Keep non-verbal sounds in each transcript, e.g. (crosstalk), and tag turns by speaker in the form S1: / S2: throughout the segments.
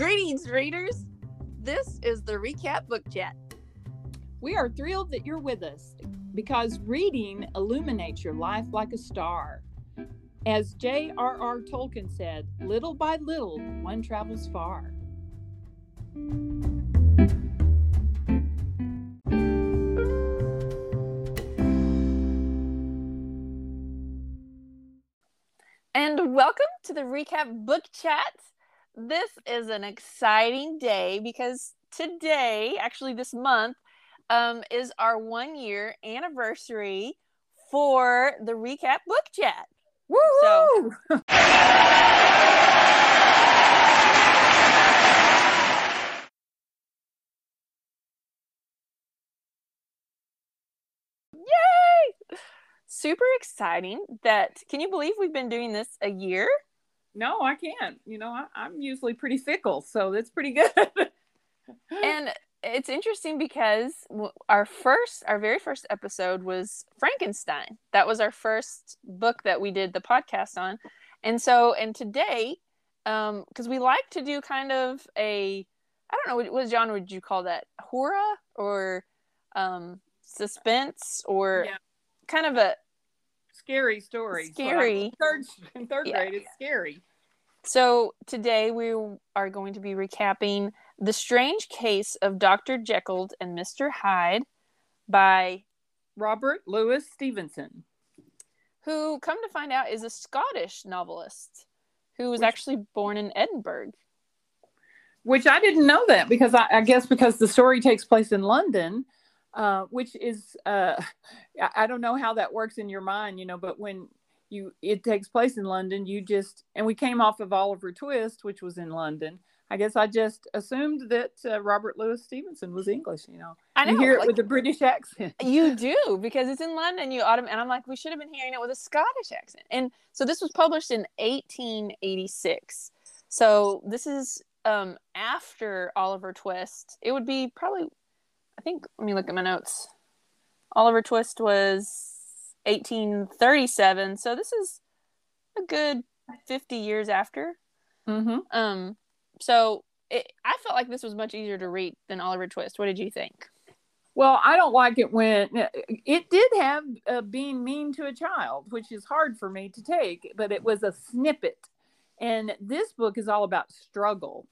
S1: Greetings, readers. This is the Recap Book Chat.
S2: We are thrilled that you're with us because reading illuminates your life like a star. As J.R.R. Tolkien said, little by little, one travels far.
S1: And welcome to the Recap Book Chat. This is an exciting day because today, actually this month, um, is our one year anniversary for the Recap Book Chat.
S2: Woo!
S1: So- (laughs) Yay! Super exciting that can you believe we've been doing this a year?
S2: No, I can't. You know, I, I'm usually pretty fickle, so that's pretty good. (laughs)
S1: and it's interesting because our first our very first episode was frankenstein that was our first book that we did the podcast on and so and today um because we like to do kind of a i don't know what, what genre would you call that horror or um suspense or
S2: Yeah.
S1: kind of a
S2: scary story.
S1: Scary.
S2: Third in third
S1: Yeah.
S2: grade, it's scary.
S1: So today we are going to be recapping The Strange Case of Dr. Jekyll and Mr. Hyde by
S2: Robert Louis Stevenson.
S1: who come to find out is a Scottish novelist who was
S2: Which-
S1: actually born in Edinburgh.
S2: which I didn't know that because I, I guess because the story takes place in London, uh, which is uh, (laughs) I, don't know how that works in your mind, you know, but when you it takes place in London, you just and we came off of Oliver Twist, which was in London. I guess I just assumed that uh, Robert Louis Stevenson was English, you know.
S1: I know
S2: you hear it
S1: like,
S2: with a British accent. (laughs)
S1: you do because it's in London. You autom- and I'm like, we should have been hearing it with a Scottish accent. And so this was published in 1886. So this is um, after Oliver Twist. It would be probably, I think. Let me look at my notes. Oliver Twist was 1837. So this is a good 50 years after.
S2: Mm-hmm.
S1: Um, so it, I felt like this was much easier to read than Oliver Twist. What did you think?
S2: Well, I don't like it when it did have uh, being mean to a child, which is hard for me to take, but it was a snippet. And this book is all about struggle.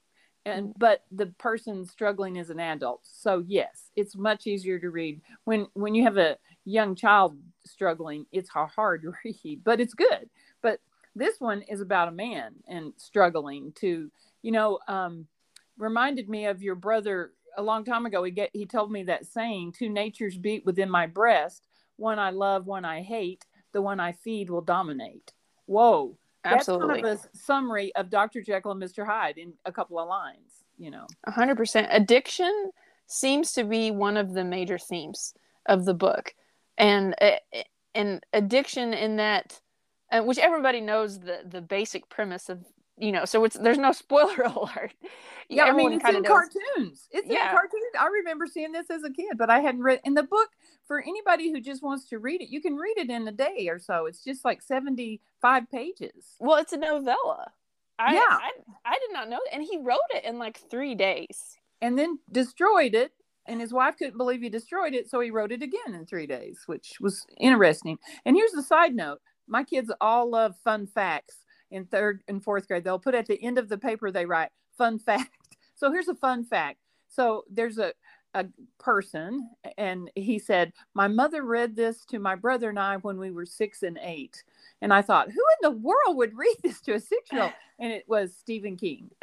S2: And but the person struggling is an adult. So yes, it's much easier to read. When when you have a young child struggling, it's hard (laughs) read, but it's good. But this one is about a man and struggling to, you know, um, reminded me of your brother a long time ago. He get, he told me that saying, two natures beat within my breast, one I love, one I hate, the one I feed will dominate. Whoa.
S1: Absolutely.
S2: That's kind of a summary of Dr. Jekyll and Mr. Hyde in a couple of lines, you know.
S1: A hundred percent. Addiction seems to be one of the major themes of the book, and uh, and addiction in that, uh, which everybody knows the the basic premise of you know. So it's there's no (laughs) spoiler alert.
S2: Yeah, I mean, it's in cartoons. It's
S1: Yeah.
S2: in cartoons. I remember seeing this as a kid, but I hadn't read in the book. For anybody who just wants to read it, you can read it in a day or so. It's just like seventy-five pages.
S1: Well, it's a novella. I,
S2: Yeah.
S1: I I did not know, and he wrote it in like three days.
S2: and then destroyed it. And his wife couldn't believe he destroyed it, so he wrote it again in three days, which was interesting. And here's the side note: my kids all love fun facts in third and fourth grade. They'll put at the end of the paper they write "fun fact." (laughs) So here's a fun fact. So there's a a person, and he said, "My mother read this to my brother and I when we were six and eight. And I thought, who in the world would read (laughs) this to a six-year-old? And it was Stephen King (laughs)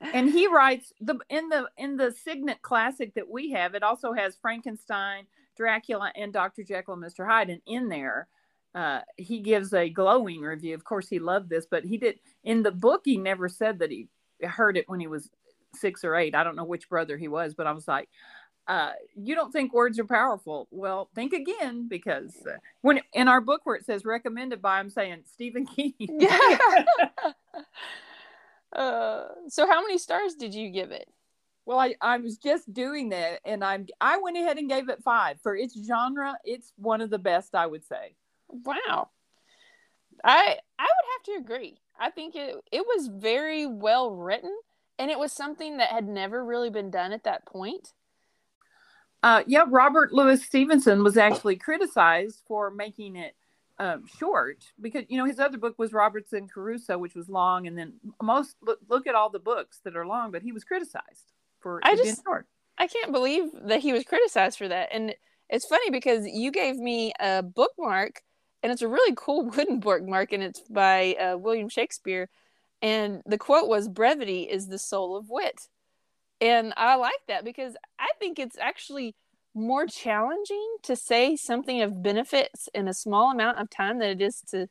S2: and he writes the in the in the signet classic that we have it also has frankenstein dracula and dr jekyll and mr hyde and in there uh, he gives a glowing review of course he loved this but he did in the book he never said that he heard it when he was six or eight i don't know which brother he was but i was like uh, you don't think words are powerful well think again because uh, when in our book where it says recommended by i'm saying stephen (laughs) king (laughs)
S1: yeah. (laughs) uh, so how many stars did you give it?
S2: Well, I, I was just doing that and I'm I went ahead and gave it five. For its genre, it's one of the best I would say.
S1: Wow. I I would have to agree. I think it it was very well written and it was something that had never really been done at that point.
S2: Uh, yeah, Robert Louis Stevenson was actually criticized for making it um, short because you know his other book was Robinson Crusoe, which was long, and then most look, look at all the books that are long, but he was criticized for
S1: I just short. I can't believe that he was criticized for that, and it's funny because you gave me a bookmark, and it's a really cool (laughs) wooden bookmark, and it's by uh, William Shakespeare, and the quote was "Brevity is the soul of wit," and I like that because I think it's actually more challenging to say something of benefits in a small amount of time than it is to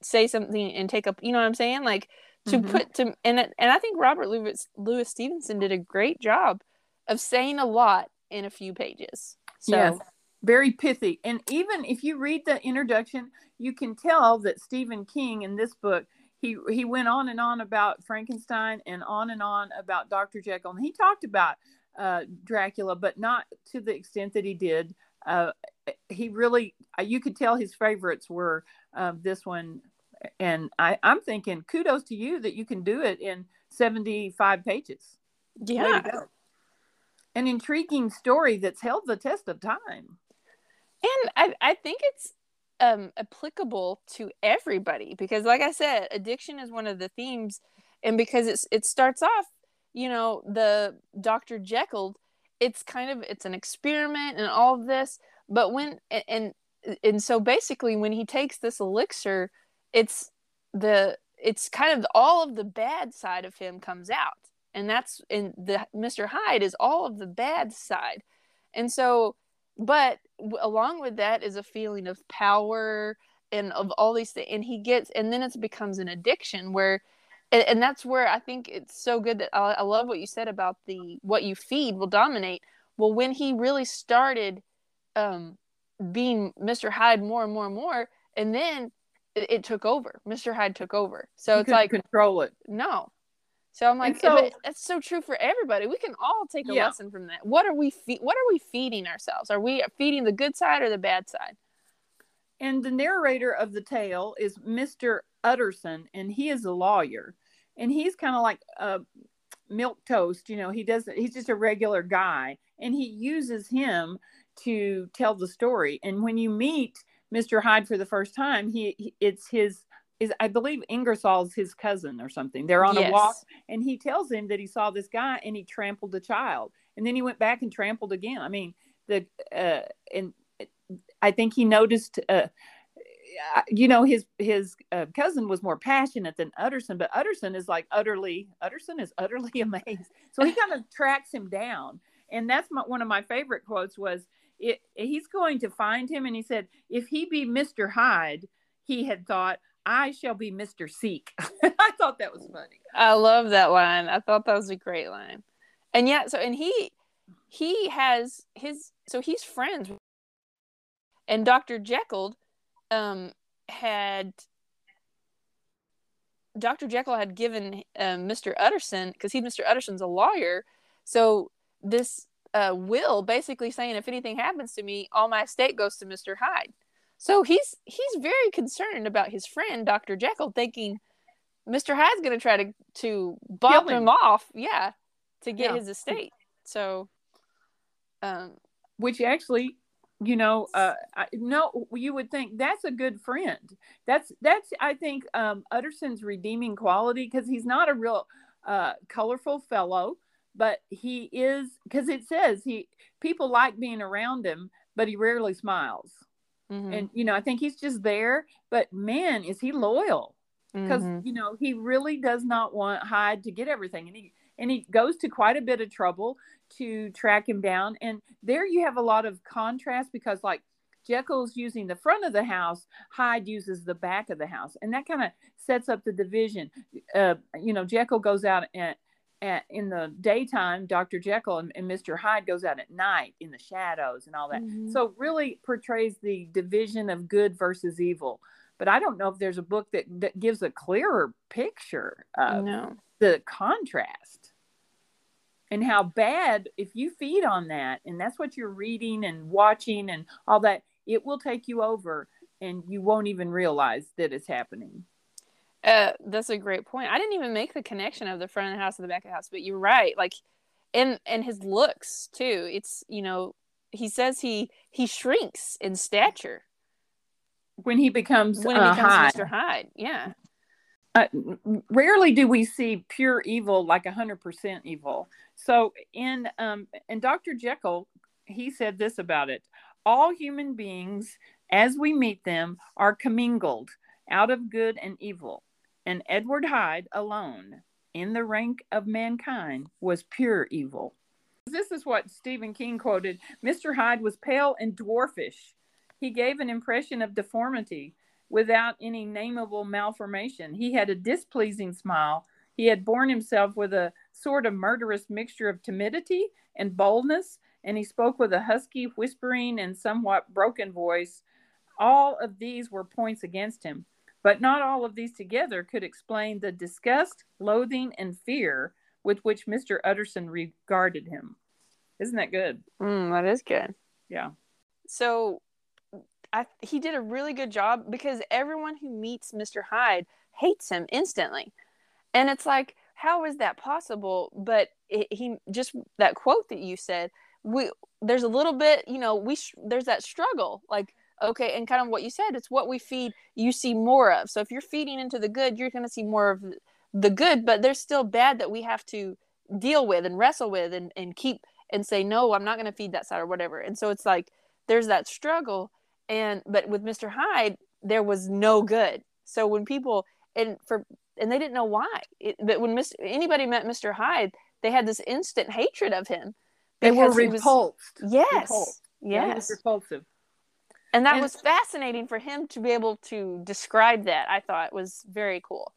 S1: say something and take up you know what i'm saying? Like to mm-hmm. put to and and i think robert louis louis stevenson did a great job of saying a lot in a few pages. So yes,
S2: very pithy and even if you read the introduction you can tell that stephen king in this book he he went on and on about frankenstein and on and on about dr jekyll and he talked about uh, Dracula, but not to the extent that he did. Uh, he really, uh, you could tell his favorites were uh, this one. And I, I'm thinking, kudos to you that you can do it in 75 pages.
S1: Yeah.
S2: An intriguing story that's held the test of time.
S1: And I, I think it's um, applicable to everybody because, like I said, addiction is one of the themes. And because it's, it starts off you know the dr jekyll it's kind of it's an experiment and all of this. But when and and so basically when he takes this elixir it's the it's kind of all of the bad side of him comes out. And that's in the mr hyde is all of the bad side. And so but along with that is a feeling of power and of all these things and he gets and then it becomes an addiction where and, and that's where I think it's so good that I, I love what you said about the what you feed will dominate. Well, when he really started um, being Mr. Hyde more and more and more, and then it, it took over. Mr. Hyde took over. So it's like
S2: control it.
S1: No. So I'm like, so, it, that's so true for everybody. We can all take a yeah. lesson from that. What are we fe- What are we feeding ourselves? Are we feeding the good side or the bad side?
S2: And the narrator of the tale is Mr. Utterson, and he is a lawyer and he's kind of like a milk toast you know he doesn't he's just a regular guy and he uses him to tell the story and when you meet mr hyde for the first time he, he it's his is I believe Ingersoll's his cousin or something. They're on yes. a walk and he tells him that he saw this guy and he trampled a child. And then he went back and trampled again. I mean, the uh and I think he noticed uh you know his his uh, cousin was more passionate than Utterson, but Utterson is like utterly Utterson is utterly (laughs) amazed. So he kind of tracks him down, and that's my, one of my favorite quotes was it, he's going to find him, and he said, "If he be Mister Hyde, he had thought." I shall be Mr. Seek. (laughs) I thought that was funny.
S1: I love that line. I thought that was a great line. And yeah, so and he he has his so he's friends and Dr. Jekyll um, had Dr. Jekyll had given um, Mr. Utterson because he Mr. Utterson's a lawyer, so this uh, will basically saying if anything happens to me, all my estate goes to Mr. Hyde. So he's he's very concerned about his friend Dr. Jekyll, thinking Mr. Hyde's going to try to to bump him. him. off, yeah, to get yeah. his estate. So, um,
S2: which actually you know uh I, no you would think that's a good friend that's that's i think um utterson's redeeming quality because he's not a real uh colorful fellow but he is because it says he people like being around him but he rarely smiles mm-hmm. and you know i think he's just there but man is he loyal because mm-hmm. you know he really does not want hyde to get everything and he and he goes to quite a bit of trouble to track him down. And there you have a lot of contrast because, like, Jekyll's using the front of the house, Hyde uses the back of the house, and that kind of sets up the division. Uh, you know, Jekyll goes out at, at, in the daytime, Dr. Jekyll and, and, Mr. Hyde goes out at night in the shadows and all that. Mm-hmm. So really portrays the division of good versus evil. But I don't know if there's a book that, that gives a clearer picture of no. the contrast and how bad if you feed on that and that's what you're reading and watching and all that it will take you over and you won't even realize that it's happening
S1: Uh, that's a great point. I didn't even make the connection of the front of the house and the back of the house, but you're right. Like, and and his looks too. It's you know he says he he shrinks in stature
S2: when he becomes
S1: when he
S2: uh,
S1: becomes
S2: Hyde.
S1: Mr. Hyde. Yeah.
S2: uh, rarely do we see pure evil like 100% evil so in um in dr jekyll he said this about it all human beings as we meet them are commingled out of good and evil and edward hyde alone in the rank of mankind was pure evil this is what stephen king quoted mr hyde was pale and dwarfish he gave an impression of deformity without any nameable malformation. He had a displeasing smile. He had borne himself with a sort of murderous mixture of timidity and boldness, and he spoke with a husky, whispering, and somewhat broken voice. All of these were points against him, but not all of these together could explain the disgust, loathing, and fear with which Mr. Utterson regarded him. Isn't that good?
S1: Mm, that is good.
S2: Yeah.
S1: So I, he did a really good job because everyone who meets Mr. Hyde hates him instantly. And it's like, how is that possible? But it, he just that quote that you said, we there's a little bit, you know, we there's that struggle, like okay, and kind of what you said, it's what we feed, you see more of. So if you're feeding into the good, you're going to see more of the good, but there's still bad that we have to deal with and wrestle with and and keep and say no, I'm not going to feed that side or whatever. And so it's like there's that struggle and but with Mr. Hyde there was no good. So when people and for and they didn't know why. It, but when Mr. anybody met Mr. Hyde, they had this instant hatred of him.
S2: They were
S1: he was-
S2: repulsed.
S1: yes.
S2: Repulsed. Yeah, he was
S1: Yes.
S2: repulsive.
S1: And that
S2: and-
S1: was fascinating for him to be able to describe that. I thought was very cool.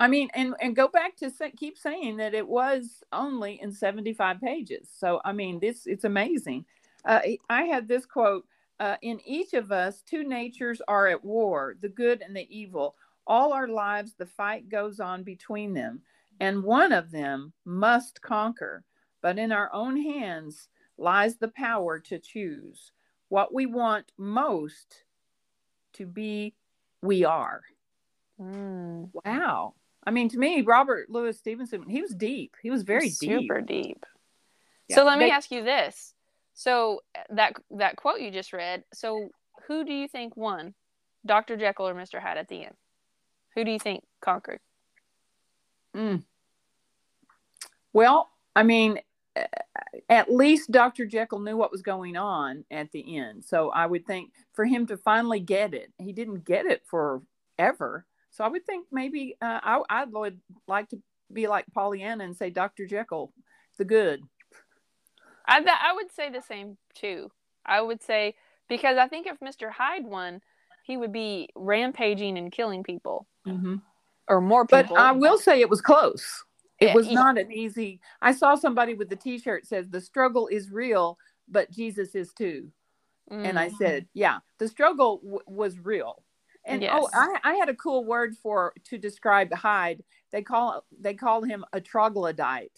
S2: I mean, and and go back to say, keep saying that it was only in seventy five pages. So I mean, this it's amazing. Uh, I had this quote: uh, "In each of us, two natures are at war: the good and the evil. All our lives, the fight goes on between them, and one of them must conquer. But in our own hands lies the power to choose what we want most to be. We are."
S1: Mm,
S2: Wow. I mean, to me, Robert Louis Stevenson, he was deep. He was very deep.
S1: super deep.
S2: Yeah.
S1: So let me
S2: They-
S1: ask you this. So that that quote you just read. So who do you think won, Dr. Jekyll or Mr. Hyde at the end? Who do you think conquered?
S2: Mm. Well, I mean, uh, at least Dr. Jekyll knew what was going on at the end. So I would think for him to finally get it, he didn't get it forever. So I would think maybe uh, I, I would like to be like Pollyanna and say Dr. Jekyll, the good.
S1: I th- I would say the same too. I would say because I think if Mr. Hyde won, he would be rampaging and killing people
S2: Mm-hmm.
S1: or more
S2: But. I will say it was close. It was not an easy. I saw somebody with the T-shirt says the struggle is real, but Jesus is too. And I
S1: Mm.
S2: said, yeah, the struggle w- was real. And oh, I, I had a cool word for to describe Hyde. They call they call him a troglodyte.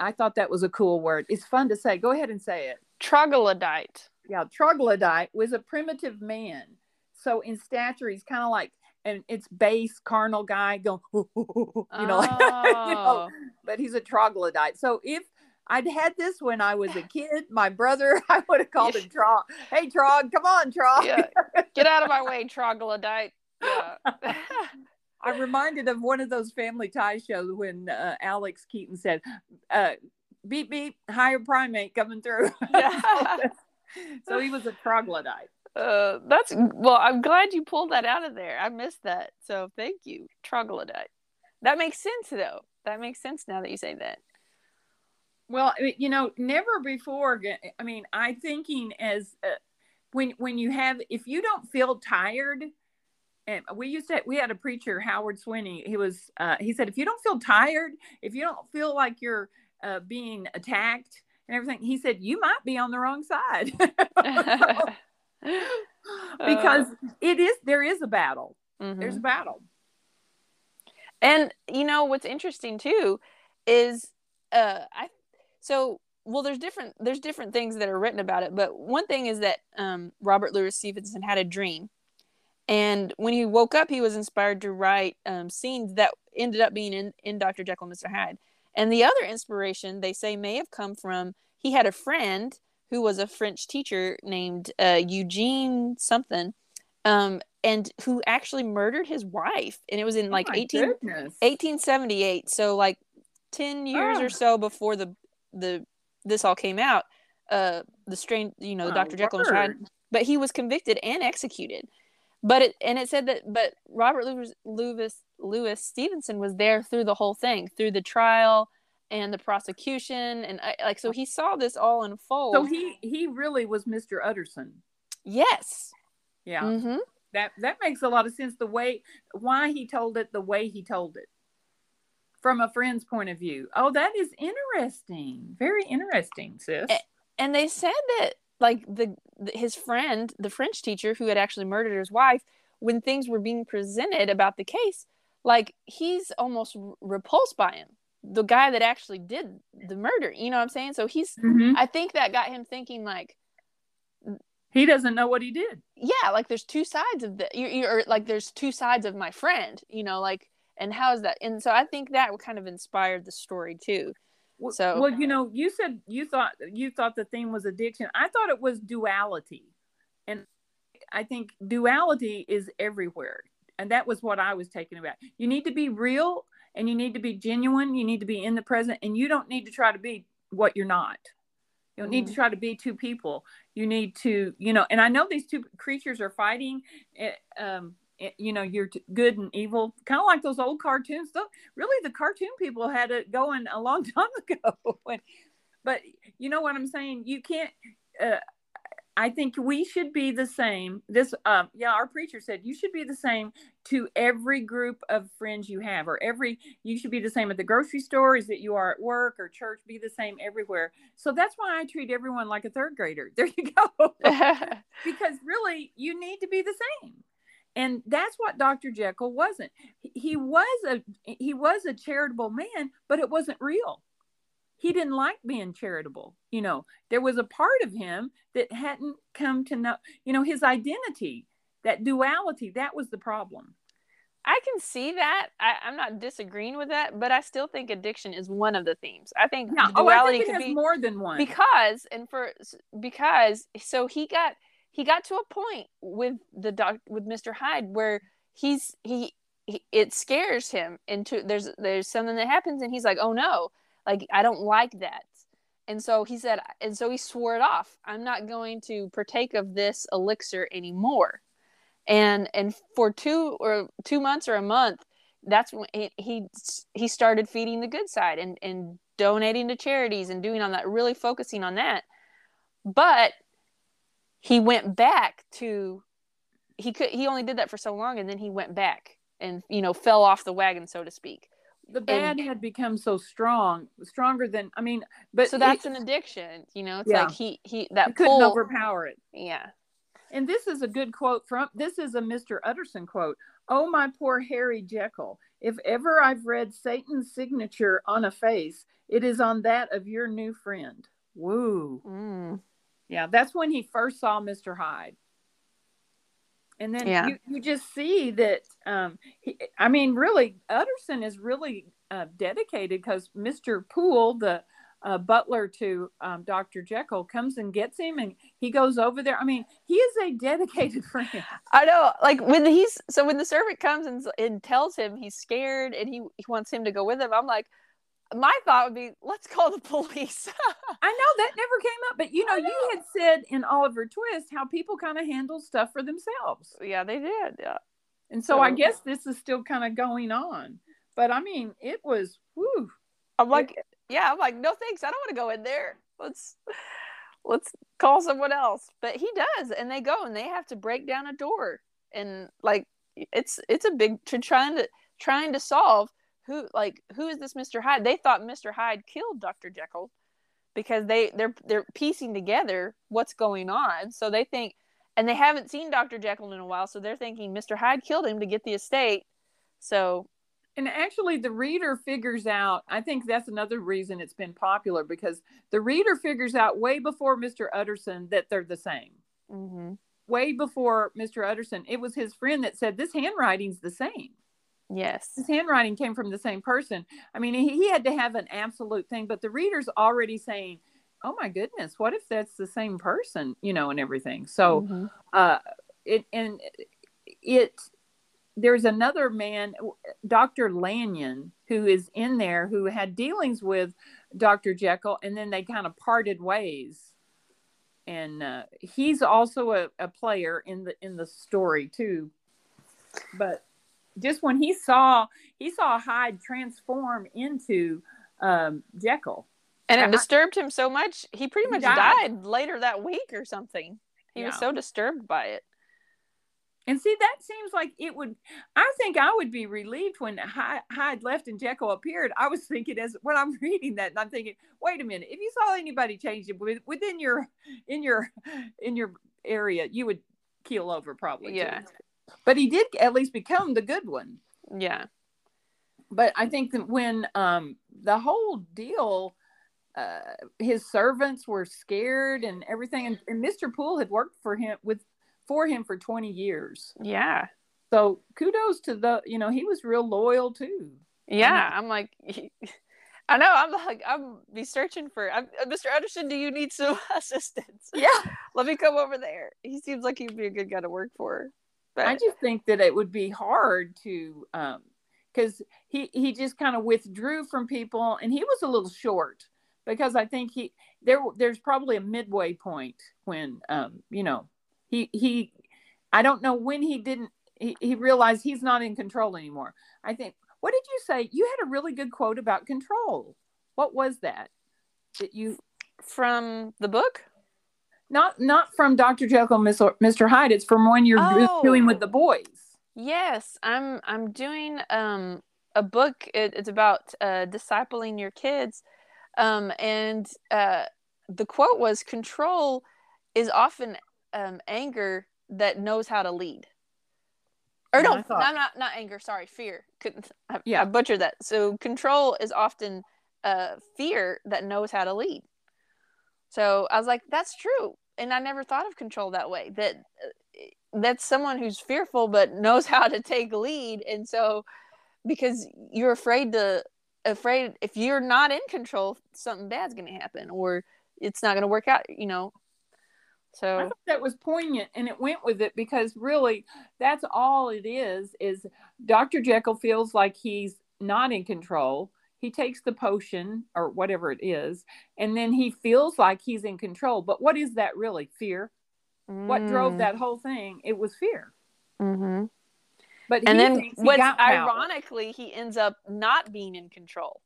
S2: I thought that was a cool word. It's fun to say. Go ahead and say it.
S1: troglodyte.
S2: Yeah, troglodyte was a primitive man. So in stature, he's kind of like and it's base carnal guy going, you know, like, (laughs) you know,
S1: Oh.
S2: but he's a troglodyte. So if I'd had this when I was a kid, my brother, (laughs) I would have called him Trog. Hey, Trog, come on, Trog.
S1: Yeah. Get out of my way, (laughs) troglodyte. Yeah.
S2: I'm reminded of one of those Family Tie shows when uh, Alex Keaton said, uh, "Beep beep, higher primate coming through."
S1: Yeah.
S2: so he was a troglodyte.
S1: Uh, that's well. I'm glad you pulled that out of there. I missed that, so thank you, troglodyte. That makes sense, though. That makes sense now that you say that.
S2: Well, you know, never before. I mean, I thinking as uh, when when you have if you don't feel tired. And we used to we had a preacher Howard Swinney. He was uh, he said if you don't feel tired, if you don't feel like you're uh, being attacked and everything, he said you might be on the wrong side. (laughs) (laughs) because it is there is a battle.
S1: Mhm.
S2: There's a battle.
S1: And you know what's interesting too is uh I so well there's different there's different things that are written about it, but one thing is that um Robert Louis Stevenson had a dream. And when he woke up, he was inspired to write um, scenes that ended up being in, in Dr. Jekyll and Mr. Hyde. And the other inspiration they say may have come from he had a friend who was a French teacher named uh, Eugene something, um, and who actually murdered his wife. And it was in
S2: Oh
S1: like 18,
S2: goodness.
S1: 1878. So like 10 years
S2: Ah.
S1: or so before the, the, this all came out, uh, the strange, you know,
S2: My
S1: Dr. Jekyll and. Hyde but he was convicted and executed. But it and it said that but Robert Louis Louis, Louis Stevenson was there through the whole thing, through the trial and the prosecution, and I, like so he saw this all unfold.
S2: So he he really was Mr. Utterson.
S1: yes,
S2: Yeah.
S1: hmm
S2: That that makes a lot of sense. The way why he told it, the way he told it, from a friend's point of view. Oh, that is interesting. Very interesting, sis.
S1: Eh, and they said that like the, his friend, the French teacher who had actually murdered his wife, when things were being presented about the case, like he's almost repulsed by him, the guy that actually did the murder. You know what I'm saying? So he's
S2: Mhm.
S1: I think that got him thinking like,
S2: He doesn't know what he did.
S1: yeah, like there's two sides of the you you're like there's two sides of my friend, you know, like and how is that? And so I think that kind of inspired the story too.
S2: Well-
S1: So-
S2: well, you know, you said you thought you thought the theme was addiction. I thought it was duality, and I think duality is everywhere, and that was what I was taking about. You need to be real, and you need to be genuine. You need to be in the present, and you don't need to try to be what you're not. You don't need to try to be two people. You need to, you know, and I know these two creatures are fighting. eh, Um, eh, you know, you're good and evil, kind of like those old cartoons. Though, really, the cartoon people had it going a long (laughs) time ago. (laughs) But you know what I'm saying? You can't. Uh, I think we should be the same. This, um, yeah, our preacher said you should be the same to every group of friends you have, or every. You should be the same at the grocery store as that you are at work or church. Be the same everywhere. So that's why I treat everyone like a third grader. (laughs) There you go (laughs) because really you need to be the same and that's what dr jekyll wasn't he was a he was a charitable man but it wasn't real he didn't like being charitable you know there was a part of him that hadn't come to know you know his identity that duality that was the problem
S1: I can see that. I, I'm not disagreeing with that, but I still think addiction is one of the themes. I think
S2: yeah oh i
S1: duality
S2: think
S1: could be
S2: more than one
S1: because and for because so he got he got to a point with the doc with Mr. Hyde where he's he, he it scares him into there's there's something that happens and he's like oh no like I don't like that. And so he said and so he swore it off. I'm not going to partake of this elixir anymore. And and for two or two months or a month that's when he he, started feeding the good side and and donating to charities and doing on that really focusing on that. But he went back to he could he only did that for so long and then he went back and you know fell off the wagon so to speak
S2: the bad had become so strong stronger than i mean but
S1: so that's
S2: it,
S1: an addiction you know it's
S2: Yeah.
S1: like he he
S2: he
S1: that
S2: couldn't
S1: pull
S2: overpower it
S1: yeah
S2: And this is a good quote from this is a Mr. Utterson quote. Oh, my poor Harry Jekyll. If ever I've read Satan's signature on a face, it is on that of your new friend. Woo.
S1: mm.
S2: Yeah, that's when he first saw Mr. Hyde. And then
S1: Yeah.
S2: you, you just see that, um, he, I mean, really, Utterson is really uh, dedicated because Mr. Poole, the uh, butler to um, Dr. Jekyll, comes and gets him and he goes over there. I mean, he is a dedicated (laughs) friend.
S1: I know, like when he's so when the servant comes and, and tells him he's scared and he, he wants him to go with him, I'm like, my thought would be, let's call the police. (laughs)
S2: I know that never came up, but you know,
S1: I
S2: you had said in Oliver Twist how people kind of handle stuff for themselves.
S1: yeah, they did. Yeah.
S2: And so I guess this is still kind of going on. But I mean, it was, whew.
S1: I'm like, yeah, I'm like, no thanks. I don't want to go in there. Let's let's call someone else. But he does, and they go and they have to break down a door, and like it's it's a big to trying to trying to solve who like who is this Mr. Hyde? They thought Mr. Hyde killed Dr. Jekyll because they they're they're piecing together what's going on. So they think, and they haven't seen Dr. Jekyll in a while, so they're thinking Mr. Hyde killed him to get the estate. So
S2: And actually, the reader figures out, I think that's another reason it's been popular because the reader figures out way before Mr. Utterson that they're the same.
S1: mhm.
S2: way before Mr. Utterson, it was his friend that said this handwriting's the same.
S1: Yes.
S2: His handwriting came from the same person. I mean, he, he had to have an absolute thing, but the reader's already saying, "Oh my goodness, what if that's the same person?" You know, and everything. So,
S1: Mm-hmm.
S2: uh, it and it. There's another man, Dr. Lanyon, who is in there who had dealings with Dr. Jekyll, and then they kind of parted ways. And uh, he's also a, a player in the in the story too. But just when he saw he saw Hyde transform into um, Jekyll,
S1: And
S2: I-
S1: it disturbed him so much, he pretty
S2: He
S1: much
S2: died.
S1: died. later that week or something. He was so disturbed by it.
S2: and see that seems like it would. I think I would be relieved when Hy- Hyde left and Jekyll appeared. I was thinking as when I'm (laughs) reading that, and I'm thinking, wait a minute, if you saw anybody change it within your in your in your area, you would keel over probably. too. But he did at least become the good one.
S1: Yeah.
S2: but I think that when um, the whole deal, uh, his servants were scared and everything, and, and Mr. Poole had worked for him with for him for twenty years.
S1: Yeah.
S2: So kudos to the you know he was real loyal too.
S1: Yeah. I'm like, I know. I'm like, I'm be searching for I'm, uh, Mr. Anderson. Do you need some (laughs) assistance?
S2: Yeah,
S1: Let me come over there. He seems like he'd be a good guy to work for. But
S2: I just think that it would be hard to um because he he just kind of withdrew from people and he was a little short because I think he there there's probably a midway point when um you know he he I don't know when he didn't he, he realized he's not in control anymore. I think what did you say? You had a really good quote about control. What was that? That you
S1: from the book,
S2: not not from Dr. Jekyll and Mr. Hyde, it's from one you're
S1: Oh.
S2: doing with the boys.
S1: yes, I'm. I'm doing um a book. It, it's about uh, discipling your kids, um, and uh, the quote was, "Control is often um, anger that knows how to lead." Or no,
S2: thought-
S1: not not not anger. Sorry, fear. Couldn't I,
S2: Yeah.
S1: I butchered that. So control is often uh, fear that knows how to lead. So I was like, that's true, and I never thought of control that way. That uh, that's someone who's fearful but knows (laughs) how to take lead, and so because you're afraid to afraid if you're not in control, something bad's going to happen, or it's not going to work out. You know.
S2: I
S1: So
S2: thought that was poignant and it went with it because really that's all it is is Dr. Jekyll feels like he's not in control. He takes the potion or whatever it is and then he feels like he's in control. But what is that really? Fear. What drove that whole thing? It was fear.
S1: Mm-hmm.
S2: But
S1: And
S2: he
S1: then what's ironically, he ends up not being in control.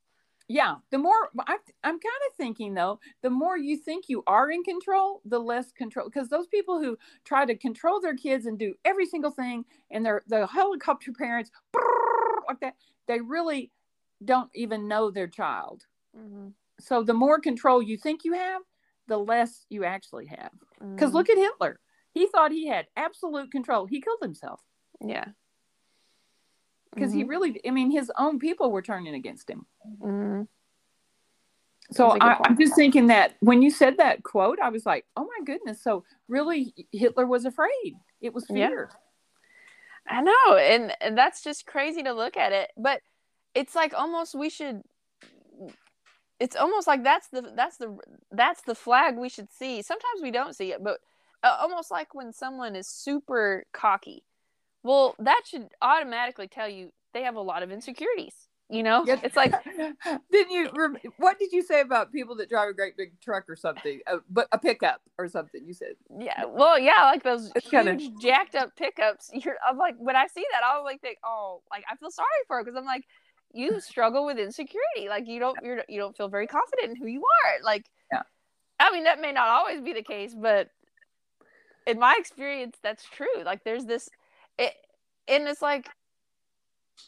S2: Yeah, the more I, I'm kind of thinking though, the more you think you are in control, the less control. Because those people who try to control their kids and do every single thing, and they're the helicopter parents like that, they really don't even know their child.
S1: Mm-hmm.
S2: So the more control you think you have, the less you actually have. Because look at Hitler. He thought he had absolute control. He killed himself
S1: yeah,
S2: because he really. I mean, his own people were turning against him.
S1: hmm
S2: So
S1: That's a good
S2: I. I'm just thinking that when you said that quote, I was like, oh my goodness. So really, Hitler was afraid. It was
S1: Yeah.
S2: fear.
S1: I know, and, and that's just crazy to look at it. But it's like almost we should. It's almost like that's the that's the that's the flag we should see. Sometimes we don't see it, but uh, almost like when someone is super cocky. Well, that should automatically tell you they have a lot of insecurities. You know,
S2: Yes.
S1: it's like (laughs)
S2: didn't you? What did you say about people that drive a great big truck or something? A, but a pickup or something? You said.
S1: Yeah, well, yeah, like those
S2: It's
S1: huge
S2: kinda-
S1: jacked up pickups. You're, I'm like, when I see that, I was like, think, oh, like I feel sorry for her because I'm like, you struggle with insecurity. Like you don't, you're, you don't feel very confident in who you are. Like,
S2: Yeah.
S1: I mean, that may not always be the case, but in my experience, that's true. Like, there's this, it, and it's like,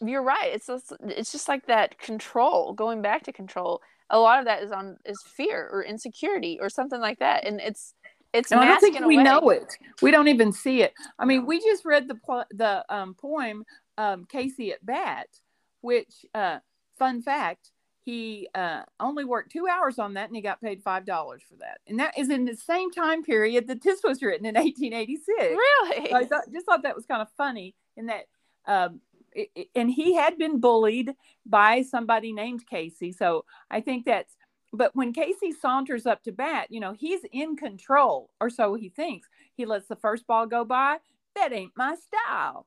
S1: you're right. It's just, it's just like that control. Going back to control, a lot of that is on is fear or insecurity or something like that, and it's. It's
S2: And I don't think we
S1: away.
S2: know it. We don't even see it. I mean, we just read the the um, poem um, "Casey at Bat," which, uh, fun fact, he uh, only worked two hours on that and he got paid five dollars for that. And that is in the same time period that this was written in 1886
S1: really?
S2: So i thought, just thought that was kind of funny in that um, it, it, and he had been bullied by somebody named casey. So i think that's but when casey saunters up to bat you know he's in control or so he thinks. He lets the first ball go by. That ain't my style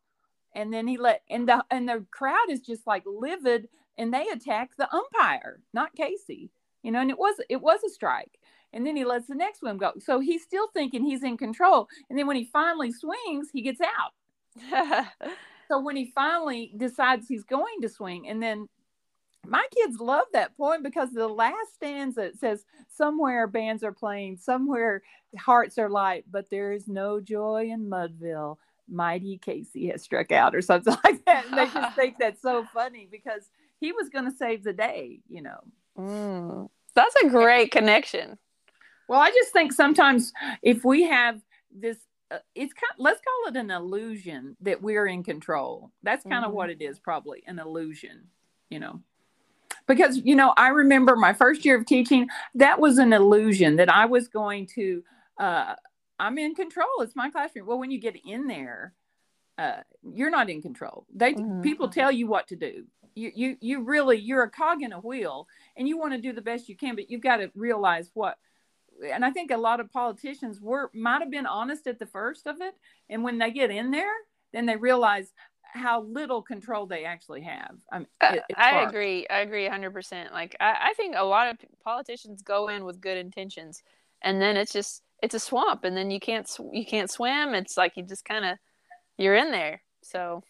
S2: and then he let and the and the crowd is just like livid and they attack the umpire, not Casey. You know, and it was it was a strike. And then he lets the next one go. So he's still thinking he's in control. And then when he finally swings, he gets out. (laughs) so when he finally decides he's going to swing, and then my kids love that poem because the last stanza it says, Somewhere bands are playing, somewhere hearts are light, but there is no joy in Mudville. Mighty Casey has struck out, or something (laughs) like that. And they just think (laughs) that's so funny because he was going to save the day, you know.
S1: Mm, that's a great connection.
S2: Well, I just think sometimes if we have this, uh, it's kind. Let's call it an illusion that we're in control. That's kind mm-hmm. of what it is, probably an illusion, you know. Because you know, I remember my first year of teaching. That was an illusion that I was going to. Uh, I'm in control. It's my classroom. Well, when you get in there, uh, you're not in control. They mm-hmm. people tell you what to do you you you really you're a cog in a wheel and you want to do the best you can but you've got to realize what and i think a lot of politicians were might have been honest at the first of it and when they get in there then they realize how little control they actually have
S1: i, mean, it, I agree i agree 100% like I, I think a lot of politicians go in with good intentions and then it's just it's a swamp and then you can't you can't swim it's like you just kind of you're in there so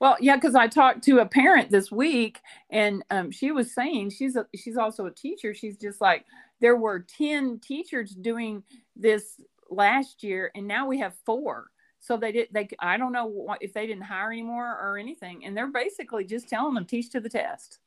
S2: well, yeah, because I talked to a parent this week, and um, she was saying she's a, she's also a teacher. She's just like there were ten teachers doing this last year, and now we have four. So they did. They I don't know what, if they didn't hire anymore or anything, and they're basically just telling them teach to the test.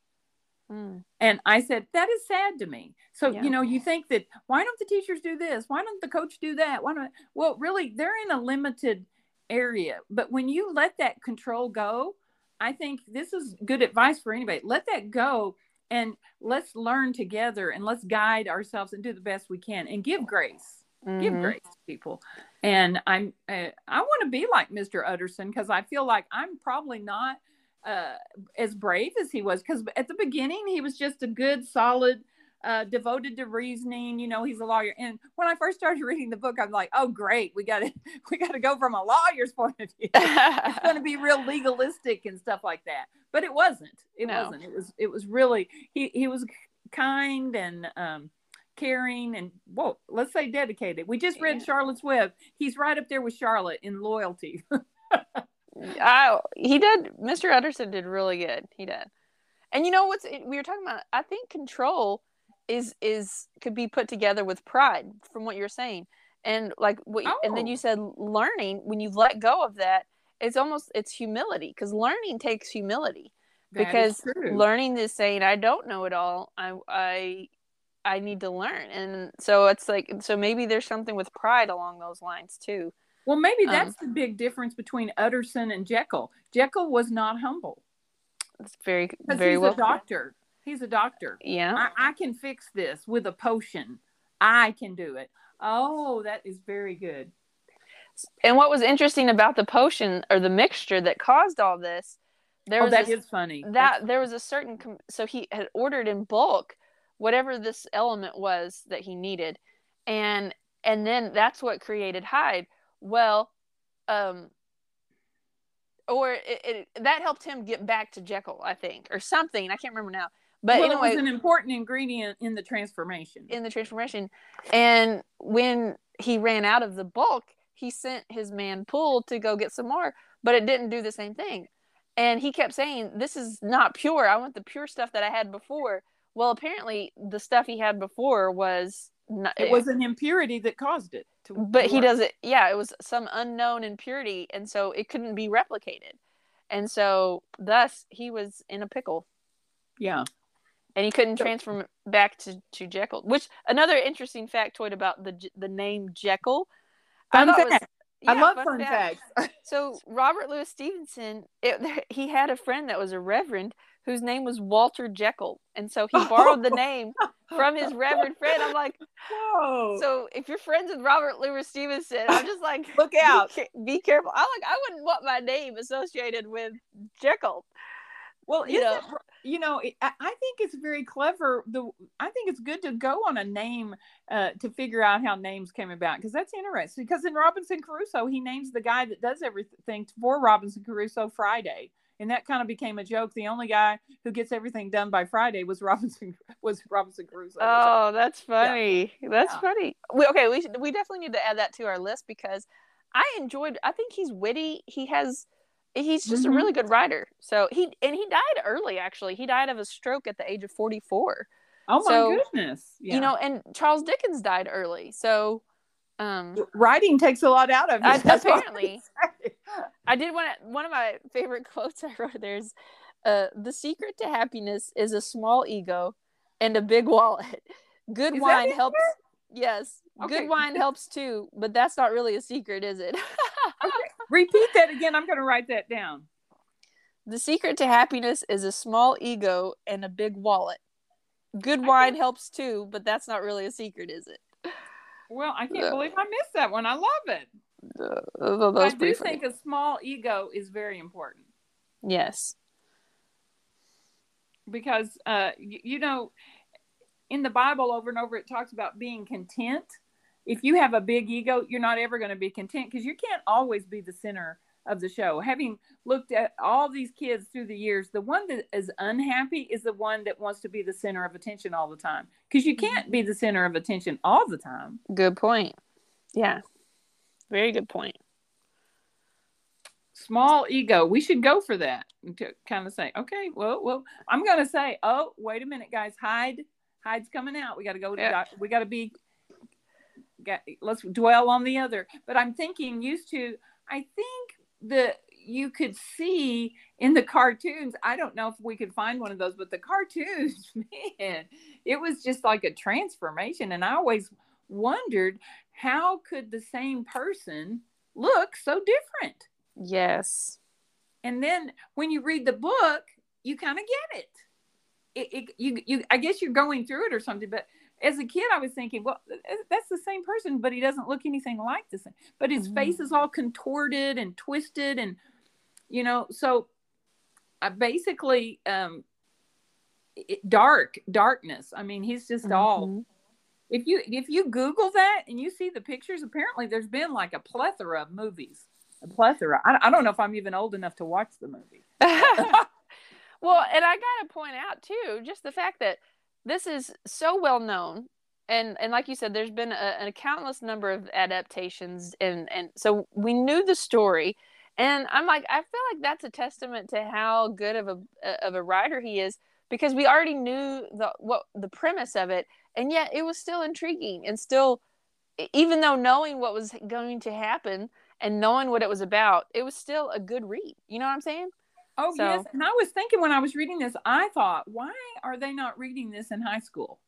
S2: Mm. And I said that is sad to me. So yeah. you know, you think that why don't the teachers do this? Why don't the coach do that? Why don't? Well, really, they're in a limited area. But when you let that control go, I think this is good advice for anybody. Let that go and let's learn together and let's guide ourselves and do the best we can and give grace. Mm-hmm. Give grace to people. And I'm uh, I want to be like Mr. Utterson because I feel like I'm probably not uh, as brave as he was because at the beginning he was just a good solid uh, devoted to reasoning. You know, he's a lawyer. And when I first started reading the book, I'm like, oh, great, we got to (laughs) we got to go from a lawyer's point of view. it's going to be real (laughs) legalistic and stuff like that. But it wasn't. It no. wasn't. It was. It was really. He he was kind and um, caring and whoa, let's say dedicated. We just read yeah. Charlotte's Web. He's right up there with Charlotte in loyalty. (laughs)
S1: I, he did. Mr. Utterson did really good. He did. And you know what's we were talking about? I think control is is could be put together with pride from what you're saying and like what oh. and then you oh. said learning when you let go of that it's almost it's humility because learning takes humility that because learning is saying i don't know it all i i i need to learn and so it's like so maybe there's something with pride along those lines too
S2: well maybe that's um, the big difference between utterson and jekyll jekyll was not humble
S1: it's very very well He's
S2: a doctor He's a doctor.
S1: Yeah.
S2: I, I can fix this with a potion. I can do it. Oh, that is very good.
S1: And what was interesting about the potion or the mixture that caused all this,
S2: there oh, was that a, is funny.
S1: That That's there was a certain so he had ordered in bulk whatever this element was that he needed, and and then that's what created Hyde. Well, um, or it, it, that helped him get back to Jekyll, I think, or something. I can't remember now. But well, anyway,
S2: it was an important ingredient in the transformation.
S1: In the transformation, and when he ran out of the bulk, he sent his man Poole to go get some more, but it didn't do the same thing. And he kept saying, "This is not pure. I want the pure stuff that I had before." Well, apparently, the stuff he had before was not,
S2: it eh, was an impurity that caused it.
S1: To, but to he does it. Yeah, it was some unknown impurity, and so it couldn't be replicated, and so thus he was in a pickle.
S2: Yeah
S1: and he couldn't transform back to, to Jekyll. Which another interesting factoid about the the name Jekyll.
S2: Fun fact. Was, I love
S1: fun
S2: fun
S1: fact.
S2: facts. (laughs)
S1: So Robert Louis Stevenson, it, (laughs) he had a friend that was a reverend whose name was Walter Jekyll, and so he (laughs) borrowed the name from his reverend friend. I'm like,
S2: Whoa.
S1: so if you're friends with Robert Louis Stevenson, I'm just like, (laughs)
S2: Look out.
S1: ca- Be, careful. I like, I wouldn't want my name associated with Jekyll.
S2: Well,
S1: you know.
S2: you know, I I think it's very clever. The I think it's good to go on a name uh, to figure out how names came about because that's interesting. Because in Robinson Crusoe, he names the guy that does everything for Robinson Crusoe Friday, and that kind of became a joke. The only guy who gets everything done by Friday was (laughs) Robinson was Robinson Crusoe.
S1: Oh, that's funny. That's
S2: Yeah.
S1: funny. We, okay, we should, we definitely need to add that to our list because I enjoyed. I think he's witty. He has. He's just
S2: Mhm.
S1: a really good writer. So he and he died early. Actually, he died of a stroke at the age of forty four.
S2: oh my
S1: so,
S2: goodness! Yeah.
S1: You know, and Charles Dickens died early. So, um,
S2: writing takes a lot out of you.
S1: I- (laughs)
S2: That's all I
S1: apparently. I did one. One of my favorite (laughs) quotes I wrote. There's, uh, the secret to happiness is a small ego and a big wallet. Good
S2: Is
S1: wine
S2: in
S1: helps. Yes,
S2: Okay.
S1: good wine helps too, but that's not really a secret, is it? (laughs)
S2: Repeat that again. I'm going to write that down.
S1: the secret to happiness is a small ego and a big wallet. Good wine helps too, but that's not really a secret, is it?
S2: Well, I can't
S1: Yeah.
S2: believe I missed that one. I love it.
S1: Uh, that was
S2: I do
S1: funny.
S2: think a small ego is very important
S1: Yes.
S2: because, uh, you, you know, in the Bible over and over it talks about being content. If you have a big ego, you're not ever going to be content because you can't always be the center of the show. Having looked at all these kids through the years, the one that is unhappy is the one that wants to be the center of attention all the time because you can't be the center of attention all the time.
S1: Good point. Yeah. Very good point.
S2: small ego we should go for that to kind of say okay well well i'm gonna say oh wait a minute guys hyde hyde's coming out we gotta go to
S1: Yeah.
S2: doc- we gotta be got, let's dwell on the other but i'm thinking used to i think the you could see in the cartoons i don't know if we could find one of those but the cartoons (laughs) man it was just like a transformation and i always wondered how could the same person look so different
S1: Yes.
S2: and then when you read the book you kind of get it. It, it you you i guess you're going through it or something but as a kid i was thinking well that's the same person but he doesn't look anything like the same. But his
S1: Mhm.
S2: face is all contorted and twisted and you know so i basically um it, dark darkness. I mean he's just all
S1: Mhm.
S2: if you if you google that and you see the pictures apparently there's been like a plethora of movies. A plethora. I, I don't know if i'm even old enough to watch the movie. (laughs)
S1: Well, and I got to point out too, just the fact that this is so well known, and and like you said, there's been a, a countless number of adaptations, and and so we knew the story, and I'm like, I feel like that's a testament to how good of a of a writer he is because we already knew the what the premise of it, and yet it was still intriguing and still, even though knowing what was going to happen and knowing what it was about, it was still a good read. You know what I'm saying?
S2: Oh
S1: So-
S2: yes, and I was thinking when I was reading this, I thought, why are they not reading this in high school?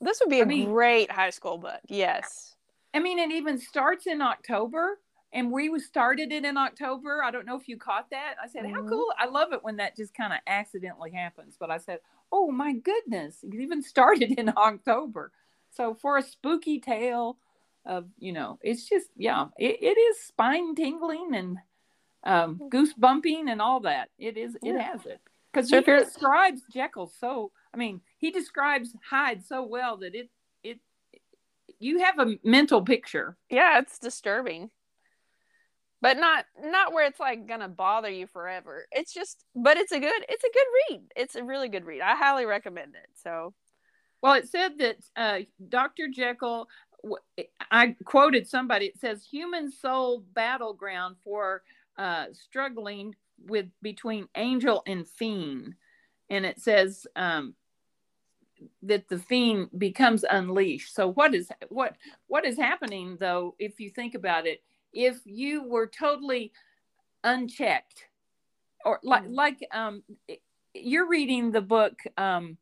S1: This would be
S2: I
S1: a
S2: mean-
S1: great high school book. Yes.
S2: I mean, it even starts in October, and we started it in October. I don't know if you caught that. I said, how
S1: Mhm.
S2: cool! I love it when that just kind of accidentally happens. But I said, oh my goodness, it even (laughs) started in October. So for a spooky tale of, you know, it's just yeah, it, it is spine tingling and um, goose bumping and all that. It is. It
S1: Yeah.
S2: has it because he
S1: you're-
S2: describes Jekyll so. I mean, he describes Hyde so well that it it you have a mental picture.
S1: Yeah, it's disturbing. But not not where it's like gonna bother you forever. It's just but it's a good it's a good read. It's a really good read. I highly recommend it. So
S2: Well, it said that uh, Dr. Jekyll, I quoted somebody, it says human soul battleground for uh, struggling with between angel and fiend. And it says um, that the fiend becomes unleashed. So what is what what is happening though, if you think about it, if you were totally unchecked or like
S1: Mm.
S2: like um you're reading the book um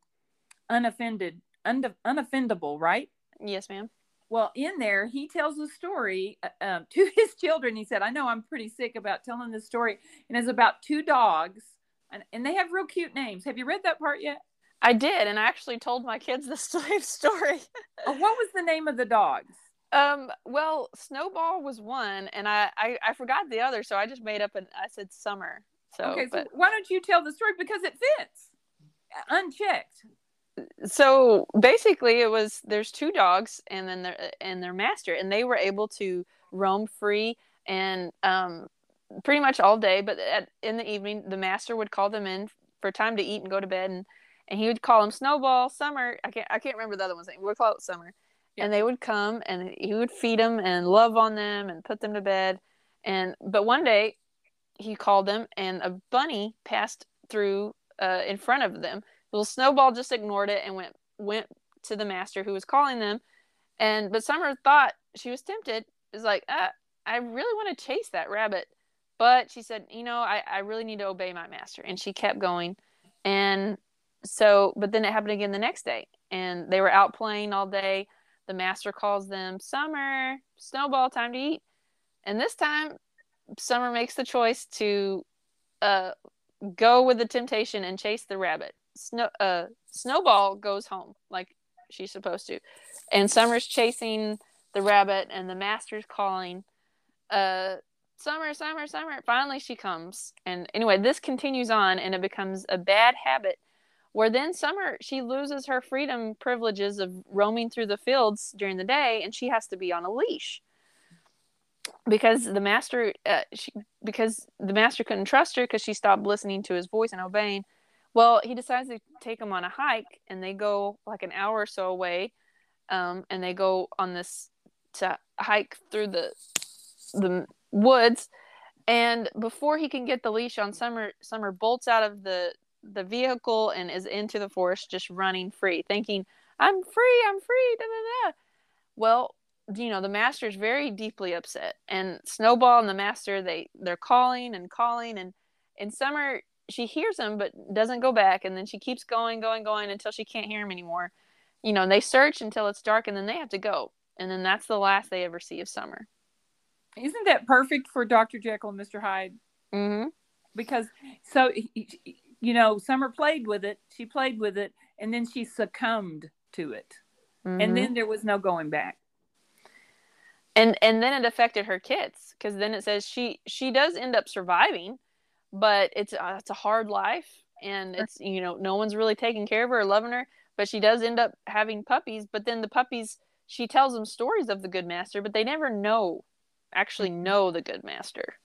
S2: unoffended unoffendable right
S1: yes, ma'am.
S2: Well, in there, he tells a story uh, um, (laughs) to his children. He said, I know I'm pretty sick about telling this story. And it's about two dogs, and, and they have real cute names. Have you read that part yet?
S1: I did, and I actually told my kids the (laughs) same story.
S2: oh, what was the name of the dogs?
S1: Um, well, Snowball was one, and I, I, I forgot the other, so I just made up and I said Summer. So,
S2: okay,
S1: but,
S2: so why don't you tell the story because it fits unchecked.
S1: So basically, it was there's two dogs and then their and their master, and they were able to roam free and um, pretty much all day. But at, in the evening, the master would call them in for time to eat and go to bed, and and he would call them Snowball, Summer. I can't I can't remember the other one's name. We'll call it Summer. Yeah. And they would come and he would feed them and love on them and put them to bed. And but one day he called them and a bunny passed through uh, in front of them. Little Snowball just ignored it and went went to the master who was calling them. And but Summer thought she was tempted. Is like, uh, I really want to chase that rabbit, but she said, you know, I, I really need to obey my master. And she kept going. And so, but then it happened again the next day, and they were out playing all day. The master calls them, Summer, Snowball, time to eat. And this time, Summer makes the choice to uh, go with the temptation and chase the rabbit. Snow, uh, Snowball goes home like she's supposed to, and Summer's chasing the rabbit, and the master's calling, uh, Summer, Summer, Summer. Finally, she comes, and anyway, this continues on, and it becomes a bad habit. Where then Summer she loses her freedom privileges of roaming through the fields during the day, and she has to be on a leash because the master uh, she, because the master couldn't trust her because she stopped listening to his voice and obeying well he decides to take him on a hike and they go like an hour or so away um, and they go on this to hike through the the woods and before he can get the leash on summer summer bolts out of the the vehicle and is into the forest just running free thinking i'm free i'm free da, da, da. well you know the master is very deeply upset and snowball and the master they they're calling and calling and in summer she hears him but doesn't go back and then she keeps going going going until she can't hear him anymore. You know and they search until it's dark and then they have to go and then that's the last they ever see of summer.
S2: Isn't that perfect for dr jekyll and mr hyde?
S1: Mm-hmm.
S2: because so you know summer played with it she played with it and then she succumbed to it. Mm-hmm. and then there was no going back.
S1: And and then it affected her kids because then it says she she does end up surviving but it's uh, it's a hard life and it's you know no one's really taking care of her or loving her but she does end up having puppies but then the puppies she tells them stories of the good master but they never know actually mm-hmm. know the good master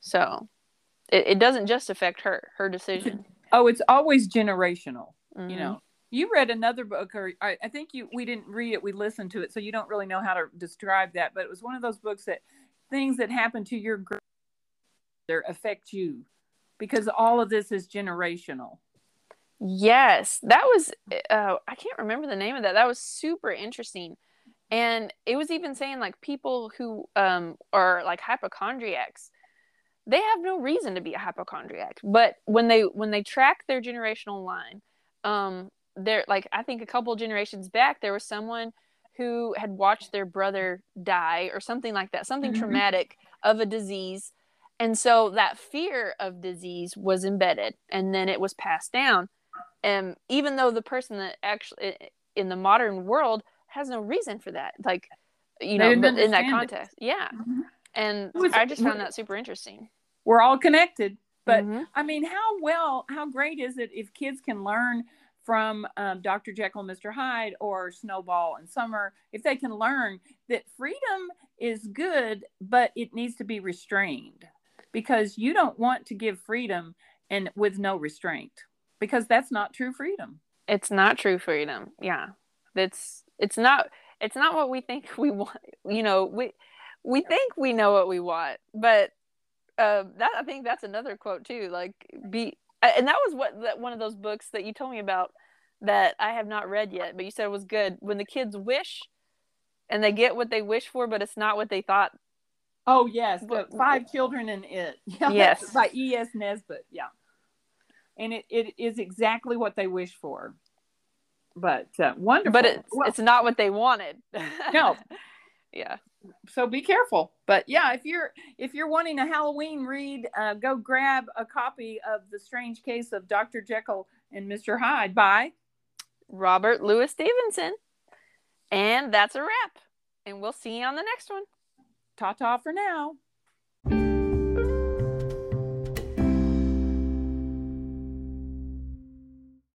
S1: so it, it doesn't just affect her her decision (laughs)
S2: oh it's always generational mm-hmm. you know you read another book or I, I, think you we didn't read it we listened to it so you don't really know how to describe that but it was one of those books that things that happen to your grandmother affect you because all of this is generational.
S1: Yes that was uh, i can't remember the name of that. That was super interesting. And it was even saying like people who um, are like hypochondriacs they have no reason to be a hypochondriac. But when they when they track their generational line um, there like i think a couple generations back there was someone who had watched their brother die or something like that something mm-hmm. traumatic of a disease and so that fear of disease was embedded and then it was passed down and even though the person that actually in the modern world has no reason for that like you know in that context it. yeah mm-hmm. and was, i just found that super interesting
S2: we're all connected but mm-hmm. i mean how well how great is it if kids can learn from um, Dr. Jekyll and Mr. Hyde or Snowball and Summer, if they can learn that freedom is good, but it needs to be restrained because you don't want to give freedom and with no restraint because that's not true freedom.
S1: It's not true freedom. Yeah. It's it's not it's not what we think (laughs) we want. You know, we we think we know what we want, but uh, that I think that's another quote too. Like be and that was what that one of those books that you told me about that I have not read yet, but you said it was good. When the kids wish and they get what they wish for, but it's not what they thought.
S2: Oh yes, the Five Children and It. (laughs)
S1: Yeah, yes,
S2: by E. S. Nesbit. Yeah, and it, it is exactly what they wish for. but uh, wonderful.
S1: But it's
S2: Well,
S1: it's not what they wanted. (laughs)
S2: No.
S1: yeah.
S2: so be careful. But yeah, if you're if you're wanting a Halloween read, uh, go grab a copy of The Strange Case of Dr. Jekyll and Mr. Hyde by
S1: Robert Louis Stevenson. And that's a wrap. And we'll see you on the next one.
S2: Ta Ta for now.